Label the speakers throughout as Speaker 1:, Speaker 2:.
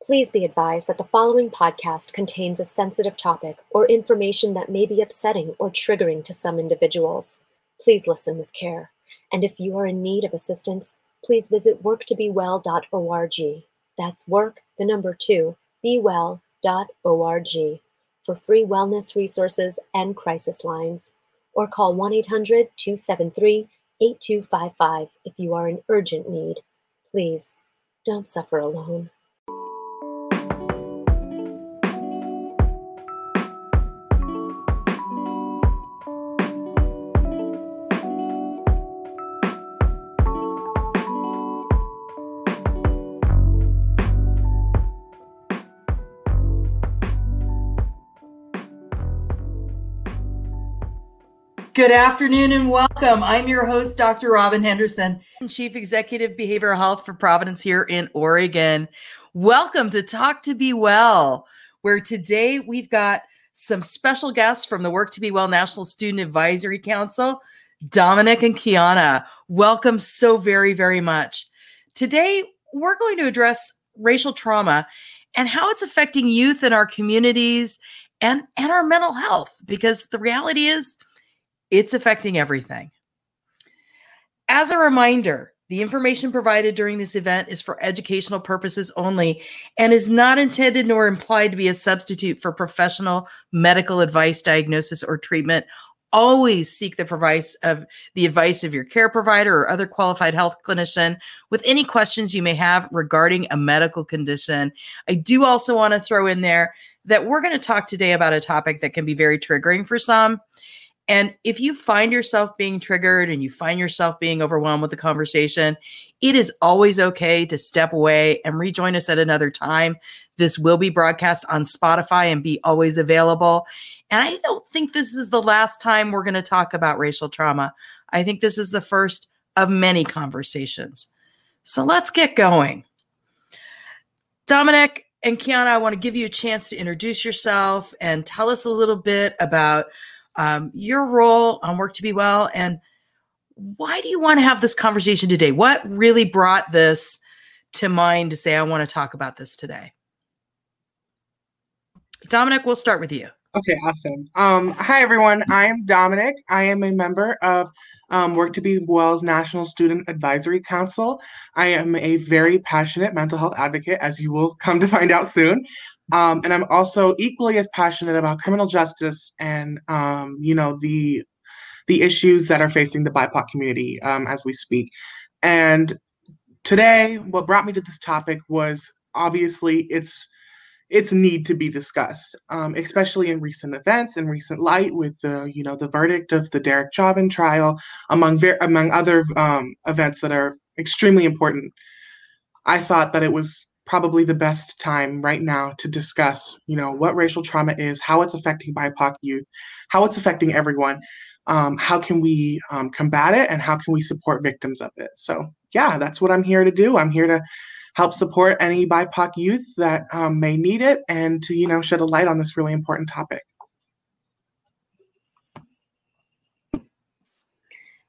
Speaker 1: Please be advised that the following podcast contains a sensitive topic or information that may be upsetting or triggering to some individuals. Please listen with care. And if you are in need of assistance, please visit worktobewell.org. That's work, the number two, bewell.org for free wellness resources and crisis lines. Or call 1 800 273 8255 if you are in urgent need. Please don't suffer alone.
Speaker 2: Good afternoon and welcome. I'm your host, Dr. Robin Henderson, Chief Executive Behavioral Health for Providence here in Oregon. Welcome to Talk to Be Well, where today we've got some special guests from the Work to Be Well National Student Advisory Council, Dominic and Kiana. Welcome so very, very much. Today, we're going to address racial trauma and how it's affecting youth in our communities and, and our mental health, because the reality is, it's affecting everything. As a reminder, the information provided during this event is for educational purposes only and is not intended nor implied to be a substitute for professional medical advice, diagnosis, or treatment. Always seek the advice of the advice of your care provider or other qualified health clinician with any questions you may have regarding a medical condition. I do also want to throw in there that we're going to talk today about a topic that can be very triggering for some. And if you find yourself being triggered and you find yourself being overwhelmed with the conversation, it is always okay to step away and rejoin us at another time. This will be broadcast on Spotify and be always available. And I don't think this is the last time we're going to talk about racial trauma. I think this is the first of many conversations. So let's get going. Dominic and Kiana, I want to give you a chance to introduce yourself and tell us a little bit about um, your role on Work to Be Well, and why do you want to have this conversation today? What really brought this to mind to say, I want to talk about this today? Dominic, we'll start with you.
Speaker 3: Okay, awesome. Um, hi, everyone. I am Dominic. I am a member of um, Work to Be Well's National Student Advisory Council. I am a very passionate mental health advocate, as you will come to find out soon. Um, and I'm also equally as passionate about criminal justice and um, you know the the issues that are facing the BIPOC community um, as we speak. And today, what brought me to this topic was obviously its its need to be discussed, um, especially in recent events in recent light with the you know the verdict of the Derek Chauvin trial, among ver- among other um, events that are extremely important. I thought that it was probably the best time right now to discuss, you know, what racial trauma is, how it's affecting BIPOC youth, how it's affecting everyone. Um, how can we um, combat it and how can we support victims of it? So, yeah, that's what I'm here to do. I'm here to help support any BIPOC youth that um, may need it and to, you know, shed a light on this really important topic.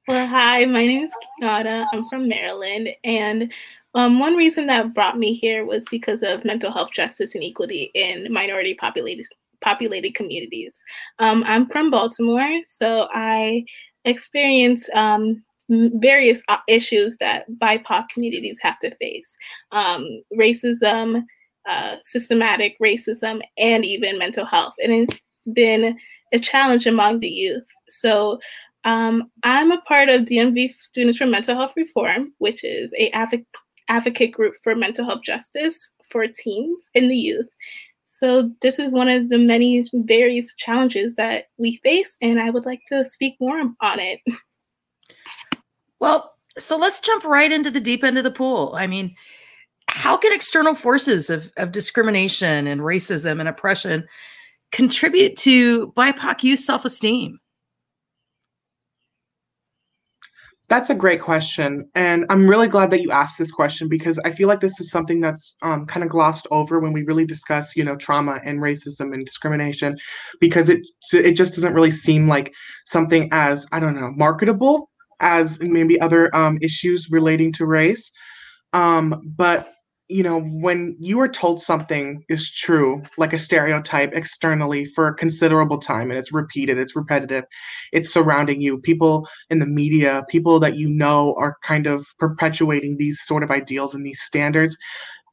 Speaker 4: Well, hi, my name is Kiana. I'm from Maryland, and um, one reason that brought me here was because of mental health justice and equity in minority populated populated communities. Um, I'm from Baltimore, so I experience um, various uh, issues that BIPOC communities have to face: um, racism, uh, systematic racism, and even mental health. And it's been a challenge among the youth. So um, I'm a part of DMV Students for Mental Health Reform, which is a advocate group for mental health justice for teens and the youth. So this is one of the many various challenges that we face, and I would like to speak more on it.
Speaker 2: Well, so let's jump right into the deep end of the pool. I mean, how can external forces of, of discrimination and racism and oppression contribute to BIPOC youth self-esteem?
Speaker 3: That's a great question. And I'm really glad that you asked this question because I feel like this is something that's um, kind of glossed over when we really discuss, you know, trauma and racism and discrimination because it it just doesn't really seem like something as, I don't know, marketable as maybe other um, issues relating to race. Um, but you know, when you are told something is true, like a stereotype externally for a considerable time and it's repeated, it's repetitive, it's surrounding you, people in the media, people that you know are kind of perpetuating these sort of ideals and these standards.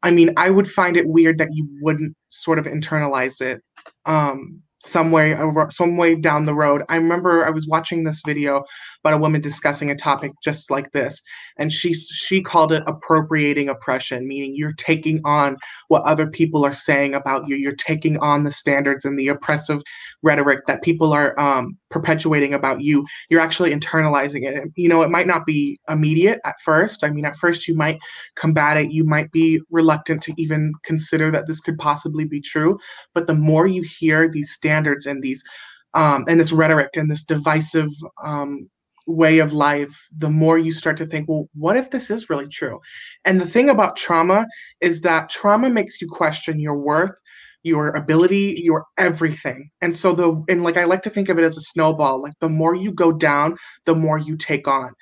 Speaker 3: I mean, I would find it weird that you wouldn't sort of internalize it. Um, some way some way down the road. I remember I was watching this video about a woman discussing a topic just like this, and she she called it appropriating oppression, meaning you're taking on what other people are saying about you. You're taking on the standards and the oppressive rhetoric that people are um, perpetuating about you. You're actually internalizing it. You know, it might not be immediate at first. I mean, at first you might combat it. You might be reluctant to even consider that this could possibly be true. But the more you hear these standards and these um, and this rhetoric and this divisive um, way of life, the more you start to think, well, what if this is really true? And the thing about trauma is that trauma makes you question your worth, your ability, your everything. And so the and like I like to think of it as a snowball. Like the more you go down, the more you take on.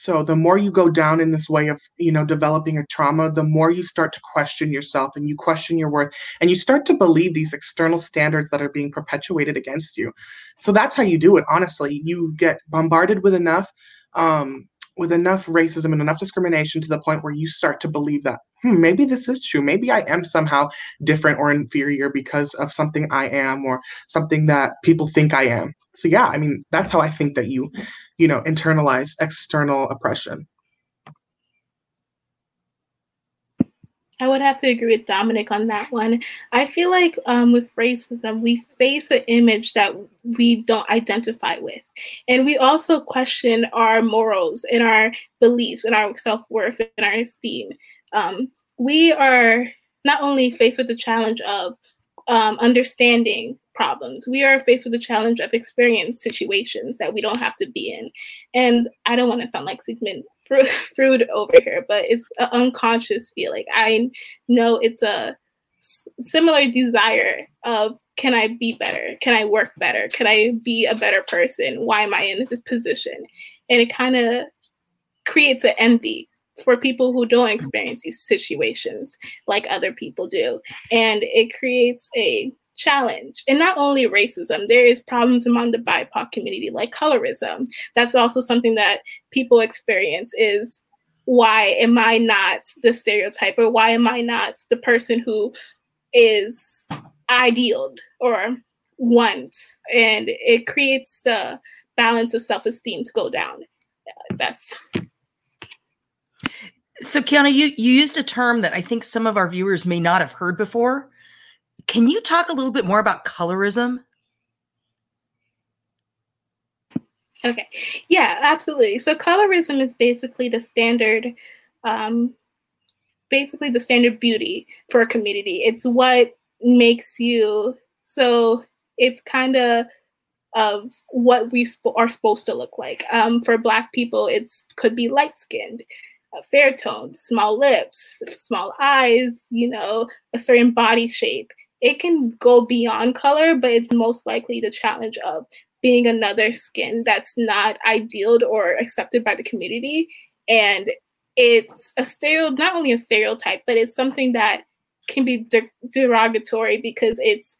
Speaker 3: So the more you go down in this way of, you know, developing a trauma, the more you start to question yourself and you question your worth and you start to believe these external standards that are being perpetuated against you. So that's how you do it. Honestly, you get bombarded with enough um, with enough racism and enough discrimination to the point where you start to believe that hmm, maybe this is true. Maybe I am somehow different or inferior because of something I am or something that people think I am. So yeah, I mean that's how I think that you you know, internalize external oppression.
Speaker 4: I would have to agree with Dominic on that one. I feel like um, with racism, we face an image that we don't identify with. And we also question our morals and our beliefs and our self worth and our esteem. Um, we are not only faced with the challenge of um, understanding problems. We are faced with the challenge of experience situations that we don't have to be in. And I don't want to sound like Sigmund Freud over here, but it's an unconscious feeling. I know it's a similar desire of can I be better? Can I work better? Can I be a better person? Why am I in this position? And it kind of creates an envy for people who don't experience these situations like other people do. And it creates a challenge. And not only racism, there is problems among the BIPOC community like colorism. That's also something that people experience is why am I not the stereotype or why am I not the person who is idealed or want? And it creates the balance of self-esteem to go down. That's
Speaker 2: so Kiana, you, you used a term that I think some of our viewers may not have heard before. Can you talk a little bit more about colorism?
Speaker 4: Okay. Yeah, absolutely. So colorism is basically the standard um basically the standard beauty for a community. It's what makes you so it's kind of of what we sp- are supposed to look like. Um, for Black people, it's could be light skinned, uh, fair tone, small lips, small eyes, you know, a certain body shape it can go beyond color, but it's most likely the challenge of being another skin that's not idealed or accepted by the community. And it's a stereo, not only a stereotype, but it's something that can be de- derogatory because it's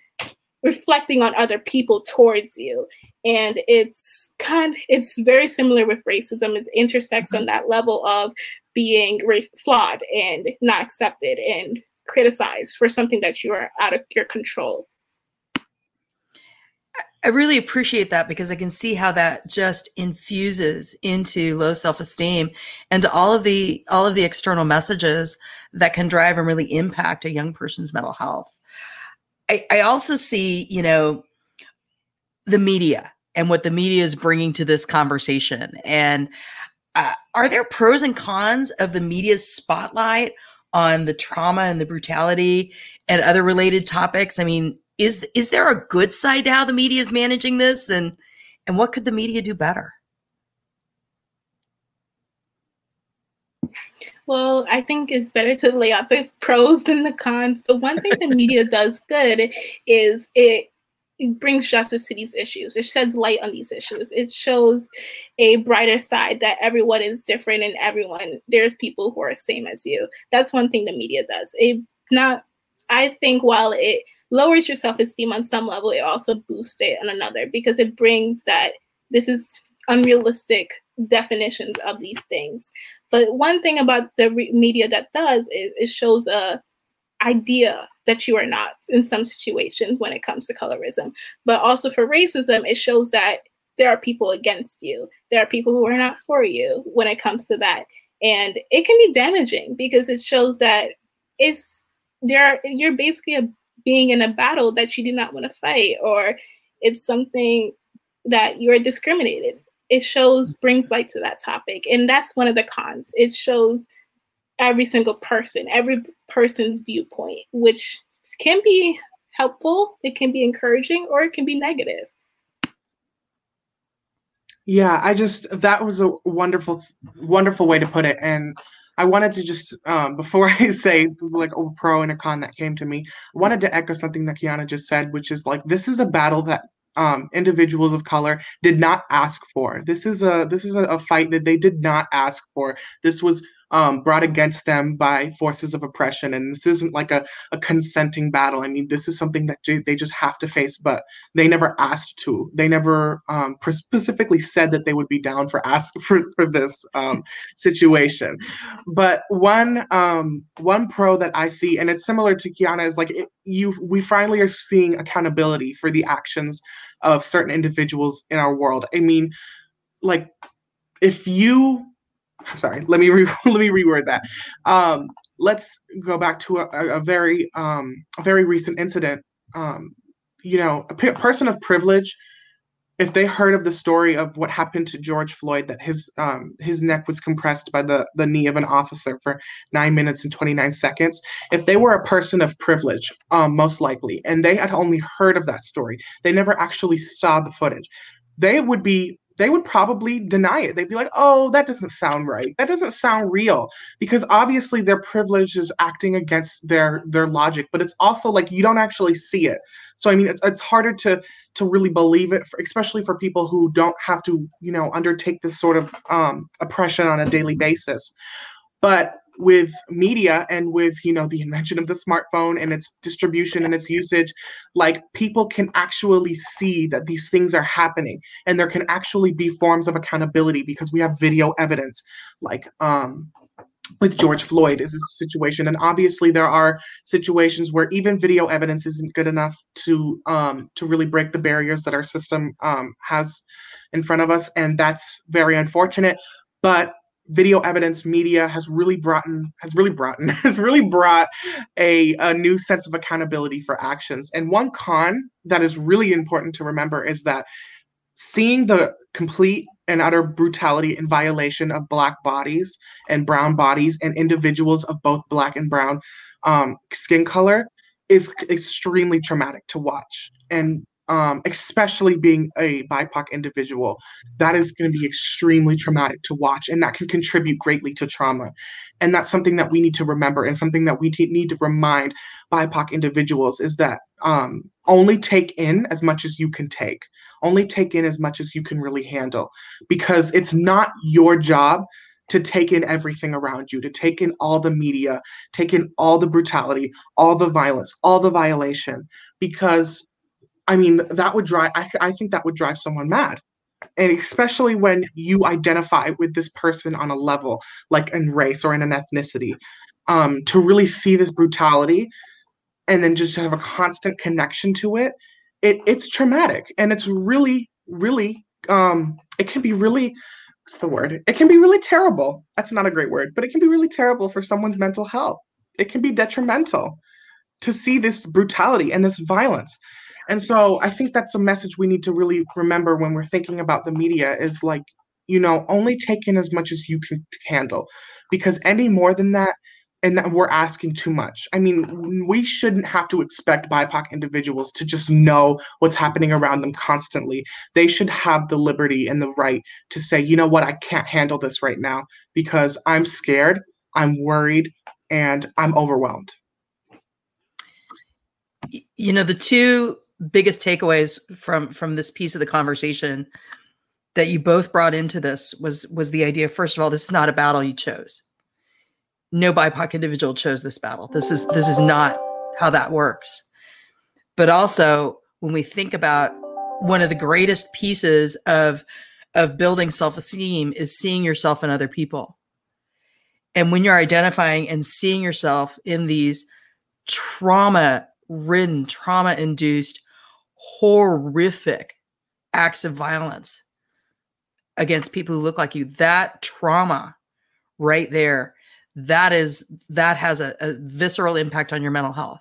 Speaker 4: reflecting on other people towards you. And it's kind, it's very similar with racism. It intersects on that level of being ra- flawed and not accepted and criticized for something that you are out of your control.
Speaker 2: I really appreciate that because I can see how that just infuses into low self-esteem and all of the all of the external messages that can drive and really impact a young person's mental health. I, I also see, you know, the media and what the media is bringing to this conversation. And uh, are there pros and cons of the media's spotlight on the trauma and the brutality and other related topics. I mean, is is there a good side to how the media is managing this, and and what could the media do better?
Speaker 4: Well, I think it's better to lay out the pros than the cons. But one thing the media does good is it it brings justice to these issues. It sheds light on these issues. It shows a brighter side that everyone is different and everyone there's people who are same as you. That's one thing the media does. It not I think while it lowers your self-esteem on some level, it also boosts it on another because it brings that this is unrealistic definitions of these things. But one thing about the re- media that does is it shows a idea that you are not in some situations when it comes to colorism. But also for racism, it shows that there are people against you. There are people who are not for you when it comes to that. And it can be damaging because it shows that it's there you're basically a, being in a battle that you do not want to fight or it's something that you're discriminated it shows brings light to that topic and that's one of the cons it shows every single person every person's viewpoint which can be helpful it can be encouraging or it can be negative
Speaker 3: yeah i just that was a wonderful wonderful way to put it and i wanted to just um, before i say like a pro and a con that came to me i wanted to echo something that kiana just said which is like this is a battle that um, individuals of color did not ask for. This is a this is a, a fight that they did not ask for. This was um, brought against them by forces of oppression. And this isn't like a, a consenting battle. I mean, this is something that they just have to face, but they never asked to. They never um, specifically said that they would be down for ask for, for this um, situation. But one um, one pro that I see, and it's similar to Kiana, is like it, you. We finally are seeing accountability for the actions of certain individuals in our world. I mean, like if you sorry let me re- let me reword that. Um, let's go back to a, a very um, a very recent incident. Um, you know a p- person of privilege if they heard of the story of what happened to George Floyd, that his um, his neck was compressed by the the knee of an officer for nine minutes and twenty nine seconds, if they were a person of privilege, um, most likely, and they had only heard of that story, they never actually saw the footage, they would be they would probably deny it. They'd be like, oh, that doesn't sound right. That doesn't sound real. Because obviously their privilege is acting against their their logic, but it's also like you don't actually see it. So I mean it's it's harder to to really believe it, for, especially for people who don't have to, you know, undertake this sort of um, oppression on a daily basis. But with media and with you know the invention of the smartphone and its distribution and its usage like people can actually see that these things are happening and there can actually be forms of accountability because we have video evidence like um with George Floyd is a situation, and obviously there are situations where even video evidence isn't good enough to um, to really break the barriers that our system um, has in front of us, and that's very unfortunate. But video evidence media has really brought in, has really brought in, has really brought a, a new sense of accountability for actions. And one con that is really important to remember is that seeing the complete and utter brutality and violation of black bodies and brown bodies and individuals of both black and brown um, skin color is extremely traumatic to watch. And um, especially being a BIPOC individual, that is going to be extremely traumatic to watch, and that can contribute greatly to trauma. And that's something that we need to remember, and something that we t- need to remind BIPOC individuals is that um, only take in as much as you can take, only take in as much as you can really handle, because it's not your job to take in everything around you, to take in all the media, take in all the brutality, all the violence, all the violation, because I mean, that would drive, I, I think that would drive someone mad. And especially when you identify with this person on a level, like in race or in an ethnicity, um, to really see this brutality and then just have a constant connection to it, it it's traumatic. And it's really, really, um, it can be really, what's the word? It can be really terrible. That's not a great word, but it can be really terrible for someone's mental health. It can be detrimental to see this brutality and this violence and so I think that's a message we need to really remember when we're thinking about the media is like, you know, only take in as much as you can handle because any more than that, and that we're asking too much. I mean, we shouldn't have to expect BIPOC individuals to just know what's happening around them constantly. They should have the liberty and the right to say, you know what, I can't handle this right now because I'm scared, I'm worried, and I'm overwhelmed.
Speaker 2: You know, the two biggest takeaways from from this piece of the conversation that you both brought into this was was the idea first of all this is not a battle you chose. No bipoc individual chose this battle. This is this is not how that works. But also when we think about one of the greatest pieces of of building self-esteem is seeing yourself in other people. And when you're identifying and seeing yourself in these trauma ridden trauma induced horrific acts of violence against people who look like you. That trauma right there that is that has a, a, visceral impact on your mental health.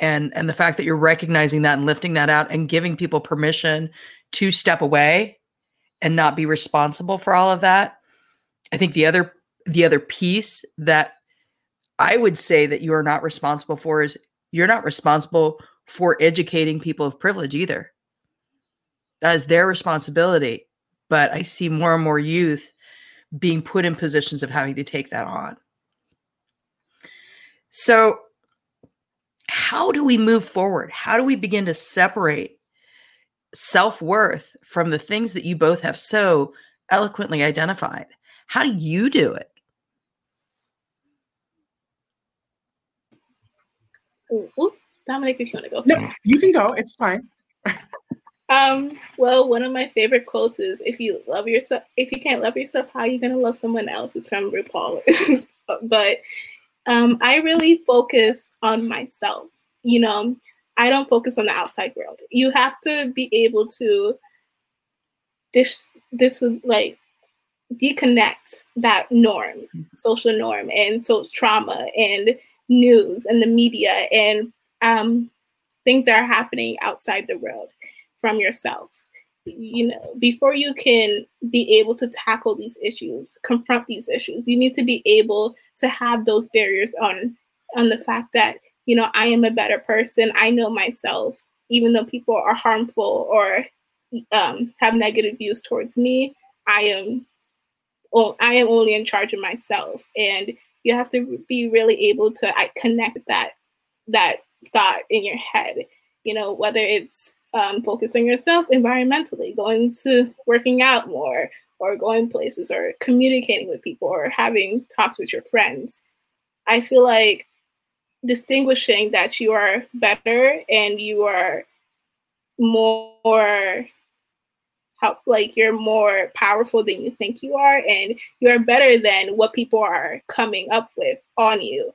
Speaker 2: And and the fact that you're recognizing that and lifting that out and giving people permission to step away and not be responsible for all of that i think the other the other piece that i would say that you are not responsible for is you're not responsible for educating people of privilege either that is their responsibility. But I see more and more youth being put in positions of having to take that on. So, how do we move forward? How do we begin to separate self worth from the things that you both have so eloquently identified? How do you do it?
Speaker 4: Ooh, Dominic, if you want to go.
Speaker 3: No, you can go. It's fine.
Speaker 4: Um, well, one of my favorite quotes is if you love yourself if you can't love yourself, how are you gonna love someone else? It's from RuPaul. but um, I really focus on myself. You know, I don't focus on the outside world. You have to be able to this this like deconnect that norm, social norm, and so trauma and news and the media and um, things that are happening outside the world from yourself. You know before you can be able to tackle these issues confront these issues you need to be able to have those barriers on on the fact that you know i am a better person. I know myself even though people are harmful or um, have negative views towards me i am well, i am only in charge of myself. And you have to be really able to connect that that thought in your head you know whether it's um, focus on yourself environmentally, going to working out more, or going places, or communicating with people, or having talks with your friends. I feel like distinguishing that you are better and you are more how like you're more powerful than you think you are and you're better than what people are coming up with on you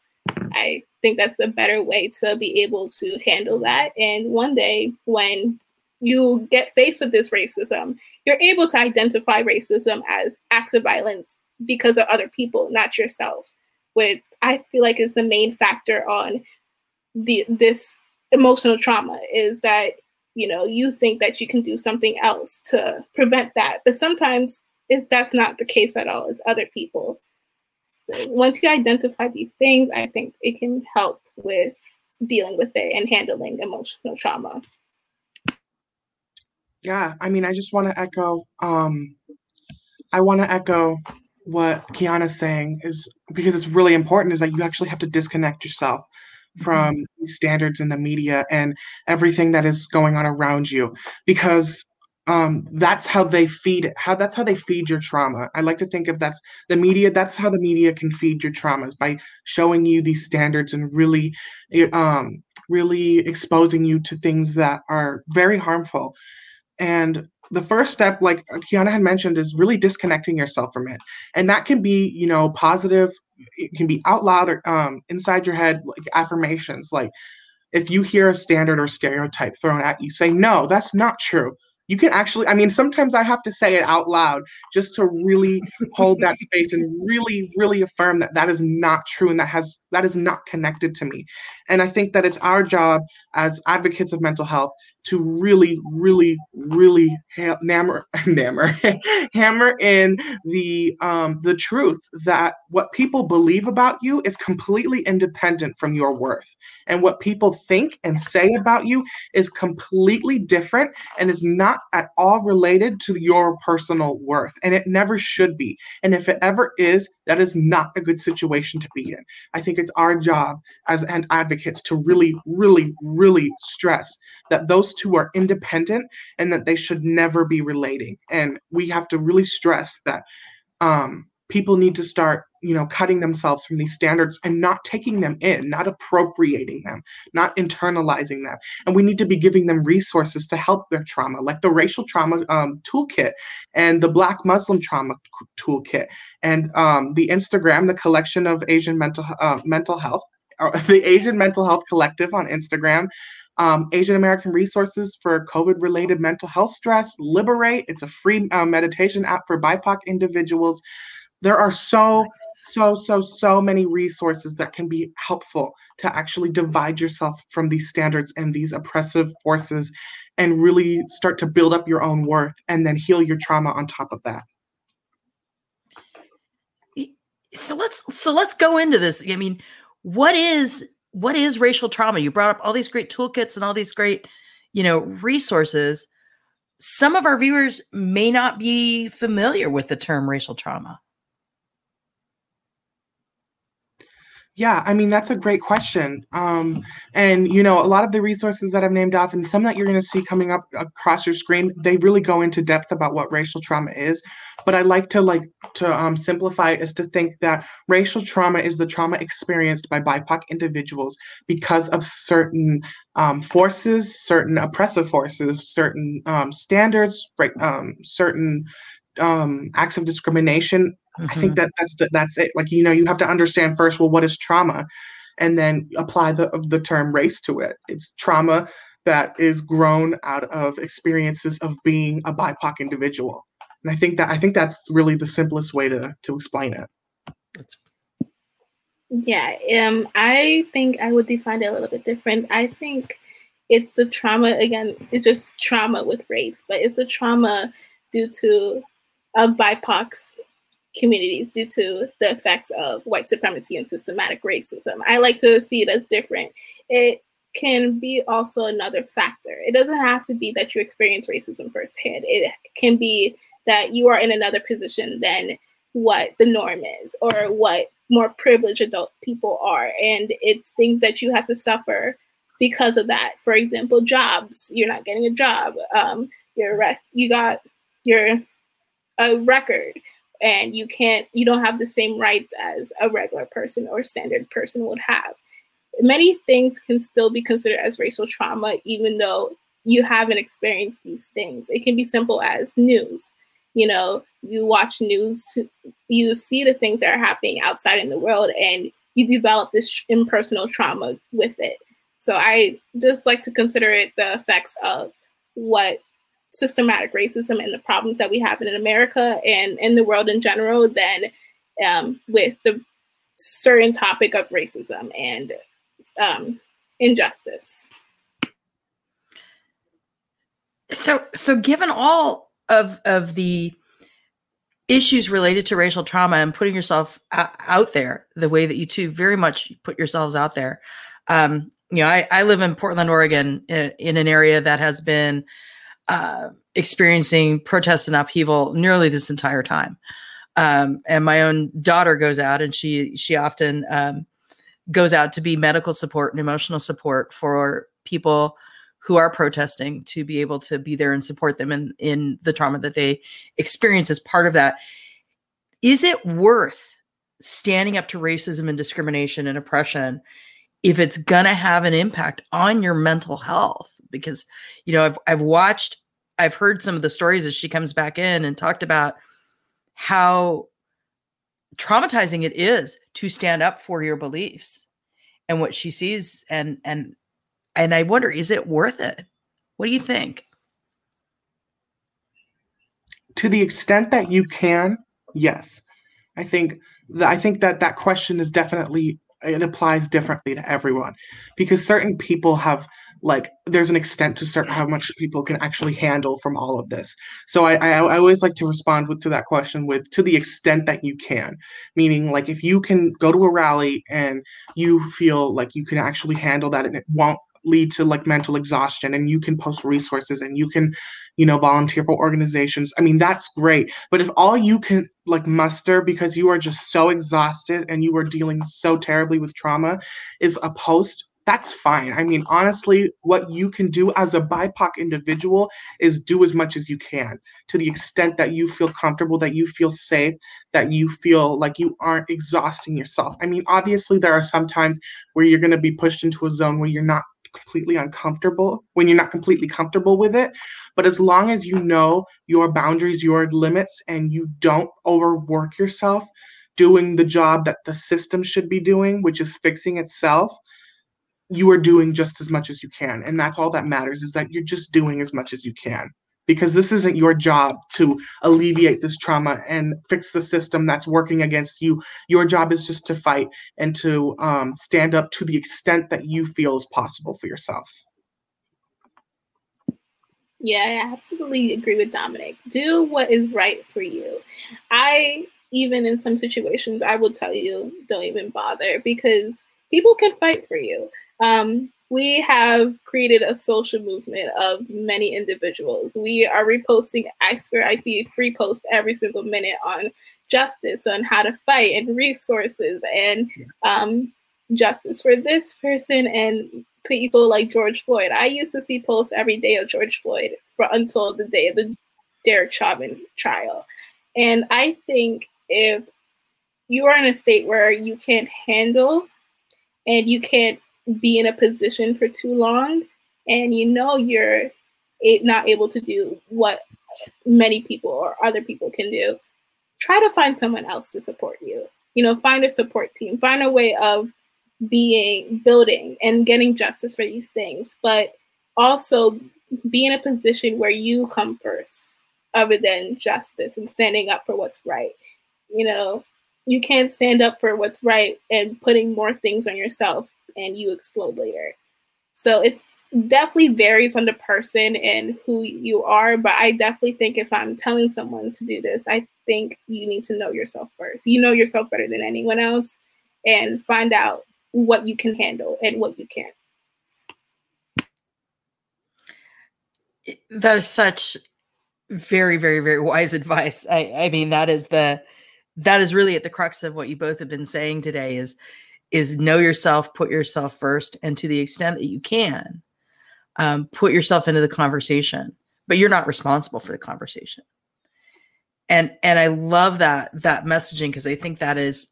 Speaker 4: i think that's the better way to be able to handle that. And one day, when you get faced with this racism, you're able to identify racism as acts of violence because of other people, not yourself. Which I feel like is the main factor on the this emotional trauma is that you know you think that you can do something else to prevent that, but sometimes is that's not the case at all. It's other people once you identify these things, I think it can help with dealing with it and handling emotional trauma.
Speaker 3: Yeah, I mean, I just want to echo. Um, I want to echo what Kiana's saying is because it's really important. Is that you actually have to disconnect yourself from mm-hmm. standards in the media and everything that is going on around you because um, that's how they feed how that's how they feed your trauma. I like to think of that's the media that's how the media can feed your traumas by showing you these standards and really eh, um, really exposing you to things that are very harmful. And the first step like kiana had mentioned is really disconnecting yourself from it. And that can be you know positive it can be out loud or um, inside your head like affirmations like if you hear a standard or stereotype thrown at you say no that's not true you can actually i mean sometimes i have to say it out loud just to really hold that space and really really affirm that that is not true and that has that is not connected to me. And i think that it's our job as advocates of mental health to really, really, really ha- hammer, hammer, hammer in the um, the truth that what people believe about you is completely independent from your worth, and what people think and say about you is completely different and is not at all related to your personal worth, and it never should be. And if it ever is, that is not a good situation to be in. I think it's our job as advocates to really, really, really stress that two are independent and that they should never be relating. And we have to really stress that um, people need to start you know cutting themselves from these standards and not taking them in not appropriating them not internalizing them and we need to be giving them resources to help their trauma like the racial trauma um, toolkit and the black muslim trauma toolkit and um, the instagram the collection of asian mental uh, mental health the asian mental health collective on instagram um, Asian American resources for COVID related mental health stress, Liberate. It's a free uh, meditation app for BIPOC individuals. There are so, so, so, so many resources that can be helpful to actually divide yourself from these standards and these oppressive forces and really start to build up your own worth and then heal your trauma on top of that.
Speaker 2: So let's so let's go into this. I mean, what is what is racial trauma? You brought up all these great toolkits and all these great, you know, resources. Some of our viewers may not be familiar with the term racial trauma.
Speaker 3: Yeah, I mean that's a great question. Um, and you know, a lot of the resources that I've named off, and some that you're going to see coming up across your screen, they really go into depth about what racial trauma is. But I like to like to um, simplify is to think that racial trauma is the trauma experienced by BIPOC individuals because of certain um, forces, certain oppressive forces, certain um, standards, um, certain um, acts of discrimination Mm-hmm. I think mm-hmm. that that's the, that's it. Like you know, you have to understand first. Well, what is trauma, and then apply the the term race to it. It's trauma that is grown out of experiences of being a BIPOC individual, and I think that I think that's really the simplest way to to explain it. That's
Speaker 4: yeah, um, I think I would define it a little bit different. I think it's the trauma again. It's just trauma with race, but it's a trauma due to a BIPOC's communities due to the effects of white supremacy and systematic racism. I like to see it as different. It can be also another factor. It doesn't have to be that you experience racism firsthand. It can be that you are in another position than what the norm is or what more privileged adult people are. And it's things that you have to suffer because of that. For example, jobs. You're not getting a job. Um, you're rec- you got your a record and you can't you don't have the same rights as a regular person or standard person would have. Many things can still be considered as racial trauma even though you haven't experienced these things. It can be simple as news. You know you watch news you see the things that are happening outside in the world and you develop this impersonal trauma with it. So i just like to consider it the effects of what systematic racism and the problems that we have in America and in the world in general than um, with the certain topic of racism and um, injustice.
Speaker 2: So, so given all of of the issues related to racial trauma and putting yourself out there the way that you two very much put yourselves out there, um, you know, I, I live in Portland, Oregon, in, in an area that has been uh, experiencing protests and upheaval nearly this entire time. Um, and my own daughter goes out, and she she often um, goes out to be medical support and emotional support for people who are protesting to be able to be there and support them in in the trauma that they experience as part of that. Is it worth standing up to racism and discrimination and oppression if it's going to have an impact on your mental health? because you know I've I've watched I've heard some of the stories as she comes back in and talked about how traumatizing it is to stand up for your beliefs and what she sees and and and I wonder is it worth it? What do you think?
Speaker 3: To the extent that you can, yes. I think that I think that that question is definitely it applies differently to everyone because certain people have like there's an extent to certain how much people can actually handle from all of this. So I, I i always like to respond with to that question with to the extent that you can. Meaning like if you can go to a rally and you feel like you can actually handle that and it won't lead to like mental exhaustion and you can post resources and you can you know volunteer for organizations i mean that's great. But if all you can like muster because you are just so exhausted and you are dealing so terribly with trauma is a post that's fine. I mean, honestly, what you can do as a BIPOC individual is do as much as you can to the extent that you feel comfortable, that you feel safe, that you feel like you aren't exhausting yourself. I mean, obviously, there are some times where you're going to be pushed into a zone where you're not completely uncomfortable, when you're not completely comfortable with it. But as long as you know your boundaries, your limits, and you don't overwork yourself doing the job that the system should be doing, which is fixing itself you are doing just as much as you can and that's all that matters is that you're just doing as much as you can. Because this isn't your job to alleviate this trauma and fix the system that's working against you. Your job is just to fight and to um, stand up to the extent that you feel is possible for yourself.
Speaker 4: Yeah i absolutely agree with dominic. Do what is right for you. I even in some situations i will tell you don't even bother because people can fight for you um, we have created a social movement of many individuals. We are reposting, I swear I see free posts every single minute on justice, on how to fight and resources and um, justice for this person and people like George Floyd. I used to see posts every day of George Floyd for until the day of the Derek Chauvin trial. And I think if you are in a state where you can't handle and you can't be in a position for too long and you know you're not able to do what many people or other people can do try to find someone else to support you. You know find a support team. Find a way of being building and getting justice for these things but also be in a position where you come first other than justice and standing up for what's right. You know you can't stand up for what's right and putting more things on yourself and you explode later. So it's definitely varies on the person and who you are, but I definitely think if I'm telling someone to do this, I think you need to know yourself first. You know yourself better than anyone else and find out what you can handle and what you can't.
Speaker 2: That is such very, very, very wise advice. I, I mean, that is the that is really at the crux of what you both have been saying today is is know yourself, put yourself first, and to the extent that you can, um, put yourself into the conversation. But you're not responsible for the conversation. And and I love that that messaging because I think that is,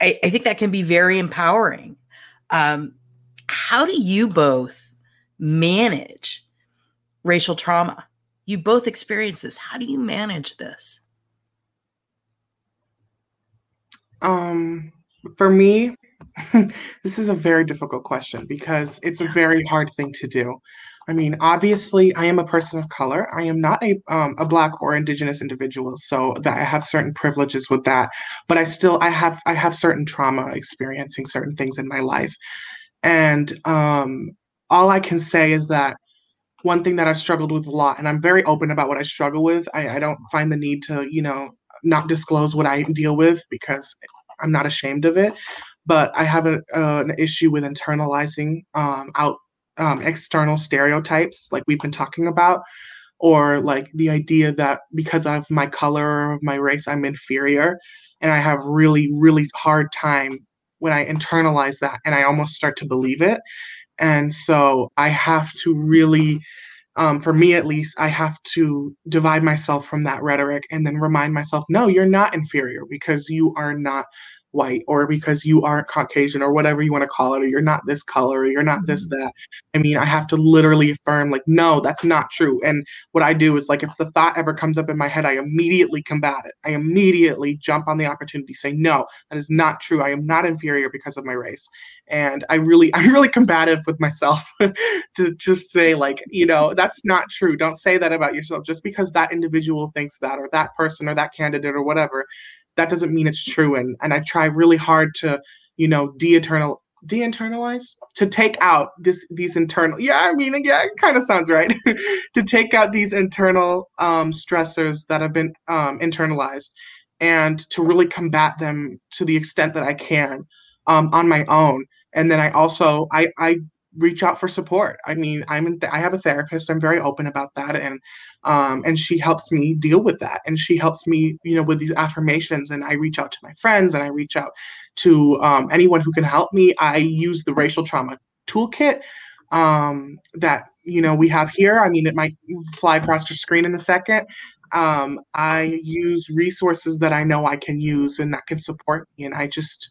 Speaker 2: I, I think that can be very empowering. Um, how do you both manage racial trauma? You both experience this. How do you manage this?
Speaker 3: Um, for me, this is a very difficult question because it's a very hard thing to do. I mean, obviously, I am a person of color. I am not a um, a black or indigenous individual, so that I have certain privileges with that. But I still I have I have certain trauma experiencing certain things in my life, and um, all I can say is that one thing that I've struggled with a lot, and I'm very open about what I struggle with. I, I don't find the need to you know not disclose what I deal with because I'm not ashamed of it, but I have a, uh, an issue with internalizing um, out um, external stereotypes, like we've been talking about, or like the idea that because of my color or of my race, I'm inferior, and I have really, really hard time when I internalize that, and I almost start to believe it, and so I have to really. Um, for me at least, I have to divide myself from that rhetoric and then remind myself, no, you're not inferior because you are not white or because you aren't Caucasian or whatever you want to call it, or you're not this color or you're not this, mm-hmm. that. I mean, I have to literally affirm, like, no, that's not true. And what I do is, like, if the thought ever comes up in my head, I immediately combat it. I immediately jump on the opportunity, say, no, that is not true. I am not inferior because of my race. And I really, I'm really combative with myself to just say, like, you know, that's not true. Don't say that about yourself just because that individual thinks that or that person or that candidate or whatever that doesn't mean it's true and and i try really hard to you know, de-eternal de-internalize? To take out this these internal yeah i mean yeah it kind of sounds right. To take out these internal um, stressors that have been um, internalized and to really combat them to the extent that i can um, on my own. And then i also i i reach out for support. I mean, I'm th- I have a therapist. I'm very open about that, and um, and she helps me deal with that, and she helps me, you know, with these affirmations. And I reach out to my friends, and I reach out to um, anyone who can help me. I use the racial trauma toolkit um, that you know we have here. I mean, it might fly across your screen in a second. Um, I use resources that I know I can use and that can support me, and I just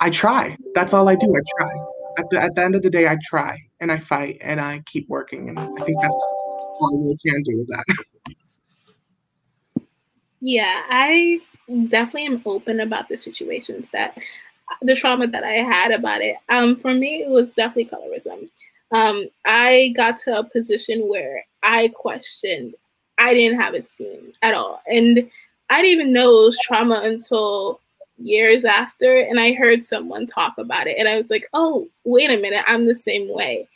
Speaker 3: I try. That's all I do. I try at the, at the end of the day, I try and I fight and I keep working. And I think that's all I really can do with that.
Speaker 4: Yeah, I definitely am open about the situations that the trauma that I had about it. Um, for me, it was definitely colorism. Um, I got to a position where I questioned, I didn't have esteem at all. And I didn't even know it was trauma until years after and I heard someone talk about it and I was like, oh, wait a minute, I'm the same way.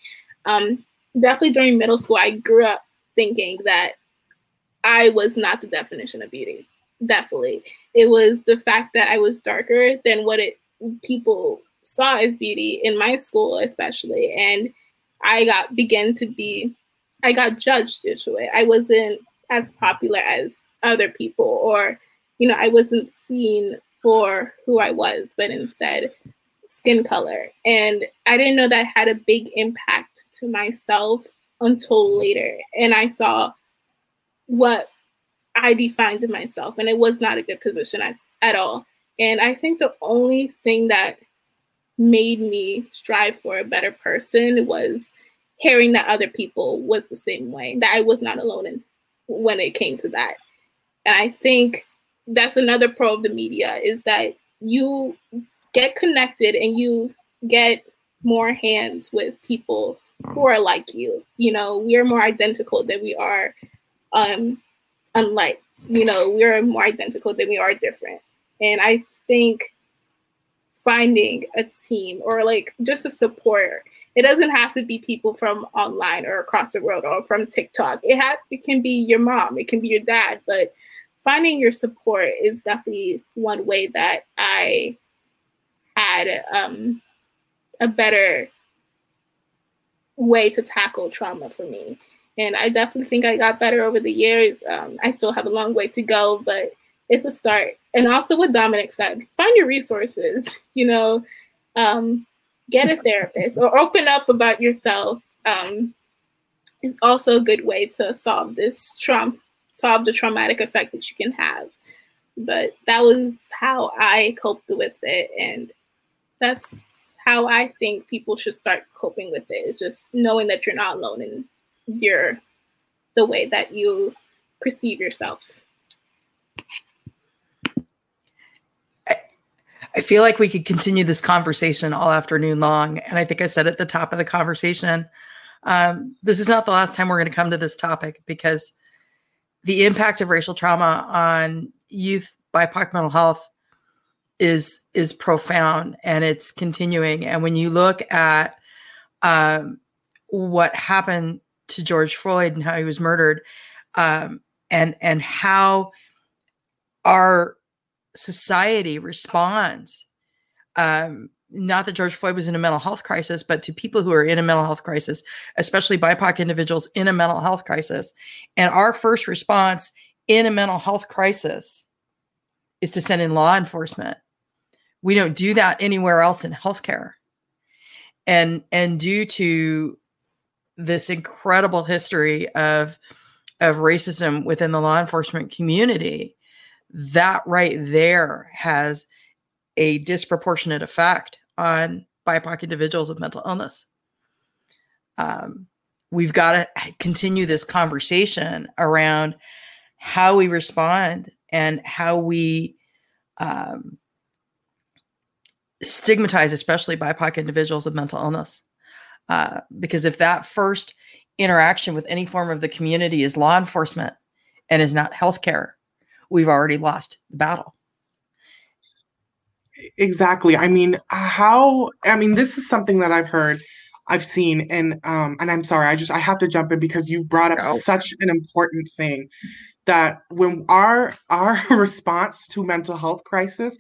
Speaker 4: Um, definitely during middle school, I grew up thinking that I was not the definition of beauty. Definitely. It was the fact that I was darker than what it people saw as beauty in my school, especially. And I got began to be I got judged into it. I wasn't as popular as other people or you know, I wasn't seen for who I was, but instead skin color. And I didn't know that had a big impact to myself until later. And I saw what I defined in myself, and it was not a good position as, at all. And I think the only thing that made me strive for a better person was hearing that other people was the same way, that I was not alone in when it came to that. And I think that's another pro of the media is that you get connected and you get more hands with people who are like you. You know, we are more identical than we are um unlike. You know, we are more identical than we are different. And I think finding a team or like just a support it doesn't have to be people from online or across the world or from TikTok. It has it can be your mom, it can be your dad, but finding your support is definitely one way that I had um, a better way to tackle trauma for me. And I definitely think I got better over the years. Um, I still have a long way to go, but it's a start. And also, what Dominic said, find your resources, you know, um, get a therapist or open up about yourself um, is also a good way to solve this trauma solve the traumatic effect that you can have. But that was how I coped with it. And that's how I think people should start coping with it is just knowing that you're not alone in your the way that you perceive yourself.
Speaker 2: I feel like we could continue this conversation all afternoon long. And I think I said at the top of the conversation, um, this is not the last time we're going to come to this topic because the impact of racial trauma on youth BIPOC mental health is is profound and it's continuing. And when you look at um, what happened to George Floyd and how he was murdered, um, and and how our society responds um, not that George Floyd was in a mental health crisis, but to people who are in a mental health crisis, especially BIPOC individuals in a mental health crisis. And our first response in a mental health crisis is to send in law enforcement. We don't do that anywhere else in healthcare. And and due to this incredible history of of racism within the law enforcement community, that right there has a disproportionate effect on BIPOC individuals with mental illness. Um, we've got to continue this conversation around how we respond and how we um, stigmatize, especially BIPOC individuals with mental illness. Uh, because if that first interaction with any form of the community is law enforcement and is not healthcare, we've already lost the battle.
Speaker 3: Exactly. I mean, how? I mean, this is something that I've heard, I've seen, and um, and I'm sorry, I just I have to jump in because you've brought up no. such an important thing that when our our response to mental health crisis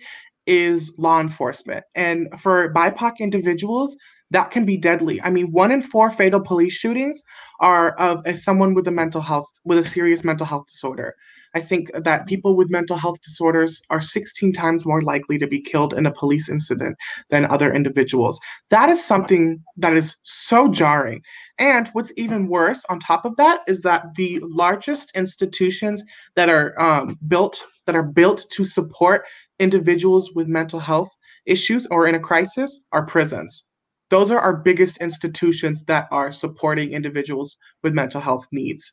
Speaker 3: is law enforcement, and for BIPOC individuals, that can be deadly. I mean, one in four fatal police shootings are of someone with a mental health with a serious mental health disorder. I think that people with mental health disorders are 16 times more likely to be killed in a police incident than other individuals. That is something that is so jarring. And what's even worse on top of that is that the largest institutions that are um, built that are built to support individuals with mental health issues or in a crisis are prisons. Those are our biggest institutions that are supporting individuals with mental health needs.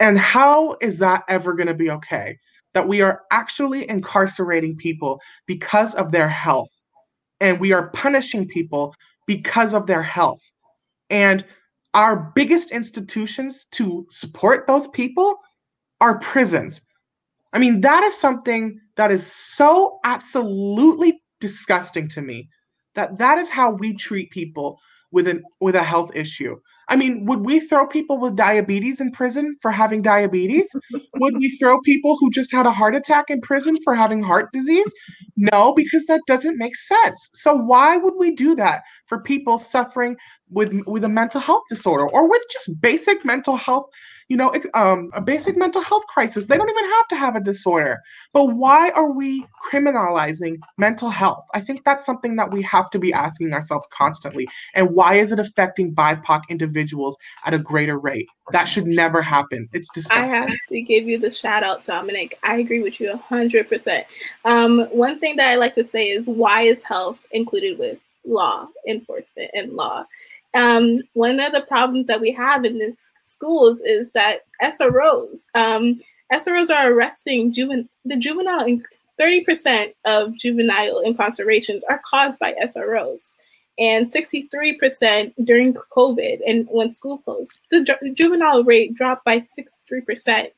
Speaker 3: And how is that ever going to be okay? That we are actually incarcerating people because of their health, and we are punishing people because of their health. And our biggest institutions to support those people are prisons. I mean, that is something that is so absolutely disgusting to me that that is how we treat people with an with a health issue I mean, would we throw people with diabetes in prison for having diabetes? would we throw people who just had a heart attack in prison for having heart disease? No, because that doesn't make sense. So why would we do that for people suffering with with a mental health disorder or with just basic mental health you know, um, a basic mental health crisis. They don't even have to have a disorder. But why are we criminalizing mental health? I think that's something that we have to be asking ourselves constantly. And why is it affecting BIPOC individuals at a greater rate? That should never happen. It's disgusting.
Speaker 4: I have to give you the shout out, Dominic. I agree with you 100%. Um, one thing that I like to say is why is health included with law enforcement and law? Um, one of the problems that we have in this schools is that SROs, um, SROs are arresting juven- the juvenile. In- 30% of juvenile incarcerations are caused by SROs, and 63% during COVID and when school closed. The ju- juvenile rate dropped by 63%.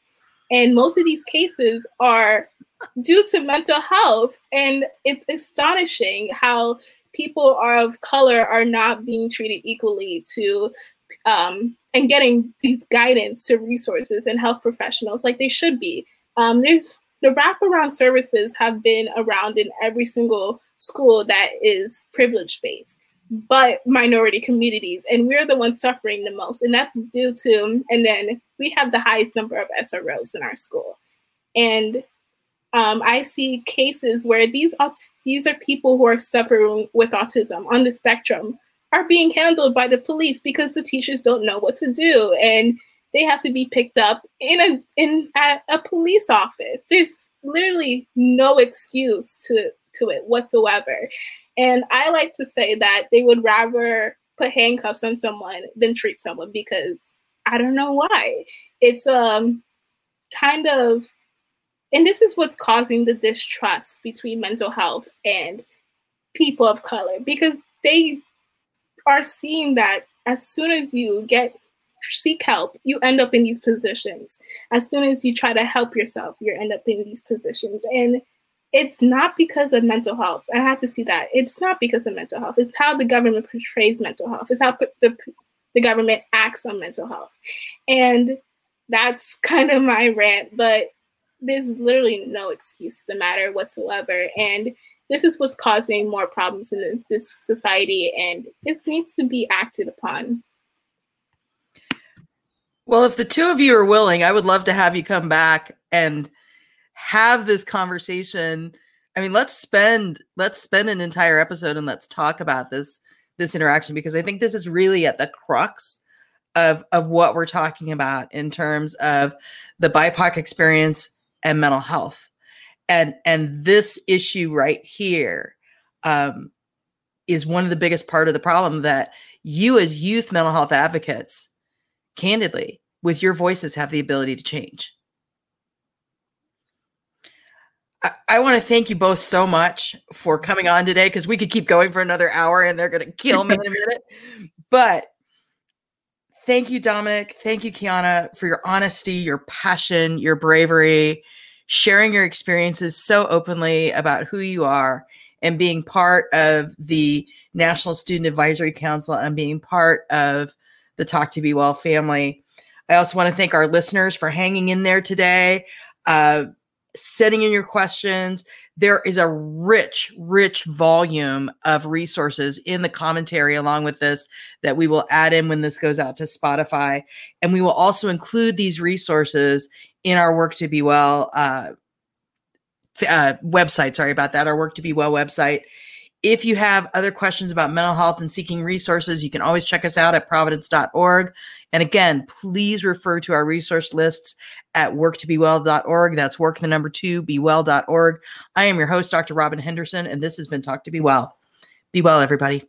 Speaker 4: And most of these cases are due to mental health. And it's astonishing how people of color are not being treated equally to um, and getting these guidance to resources and health professionals like they should be. Um, there's the wraparound services have been around in every single school that is privilege based, but minority communities, and we're the ones suffering the most, and that's due to. And then we have the highest number of SROs in our school, and um, I see cases where these these are people who are suffering with autism on the spectrum are being handled by the police because the teachers don't know what to do and they have to be picked up in a in at a police office. There's literally no excuse to to it whatsoever. And I like to say that they would rather put handcuffs on someone than treat someone because I don't know why. It's um kind of and this is what's causing the distrust between mental health and people of color because they are seeing that as soon as you get seek help, you end up in these positions. As soon as you try to help yourself, you end up in these positions. And it's not because of mental health. I have to see that. It's not because of mental health. It's how the government portrays mental health. It's how the, the government acts on mental health. And that's kind of my rant, but there's literally no excuse the matter whatsoever. And this is what's causing more problems in this society and this needs to be acted upon.
Speaker 2: Well if the two of you are willing i would love to have you come back and have this conversation. I mean let's spend let's spend an entire episode and let's talk about this this interaction because i think this is really at the crux of of what we're talking about in terms of the bipoc experience and mental health and and this issue right here um, is one of the biggest part of the problem that you as youth mental health advocates candidly with your voices have the ability to change I, I want to thank you both so much for coming on today because we could keep going for another hour and they're going to kill me in a minute. But thank you, Dominic. Thank you, Kiana, for your honesty, your passion, your bravery, sharing your experiences so openly about who you are and being part of the National Student Advisory Council and being part of the Talk to Be Well family. I also want to thank our listeners for hanging in there today, uh, sending in your questions. There is a rich, rich volume of resources in the commentary along with this that we will add in when this goes out to Spotify. And we will also include these resources in our Work to Be Well uh, uh, website. Sorry about that. Our Work to Be Well website. If you have other questions about mental health and seeking resources, you can always check us out at providence.org. And again, please refer to our resource lists at worktobewell.org. That's work the number two, bewell.org. I am your host, Dr. Robin Henderson, and this has been Talk to Be Well. Be well, everybody.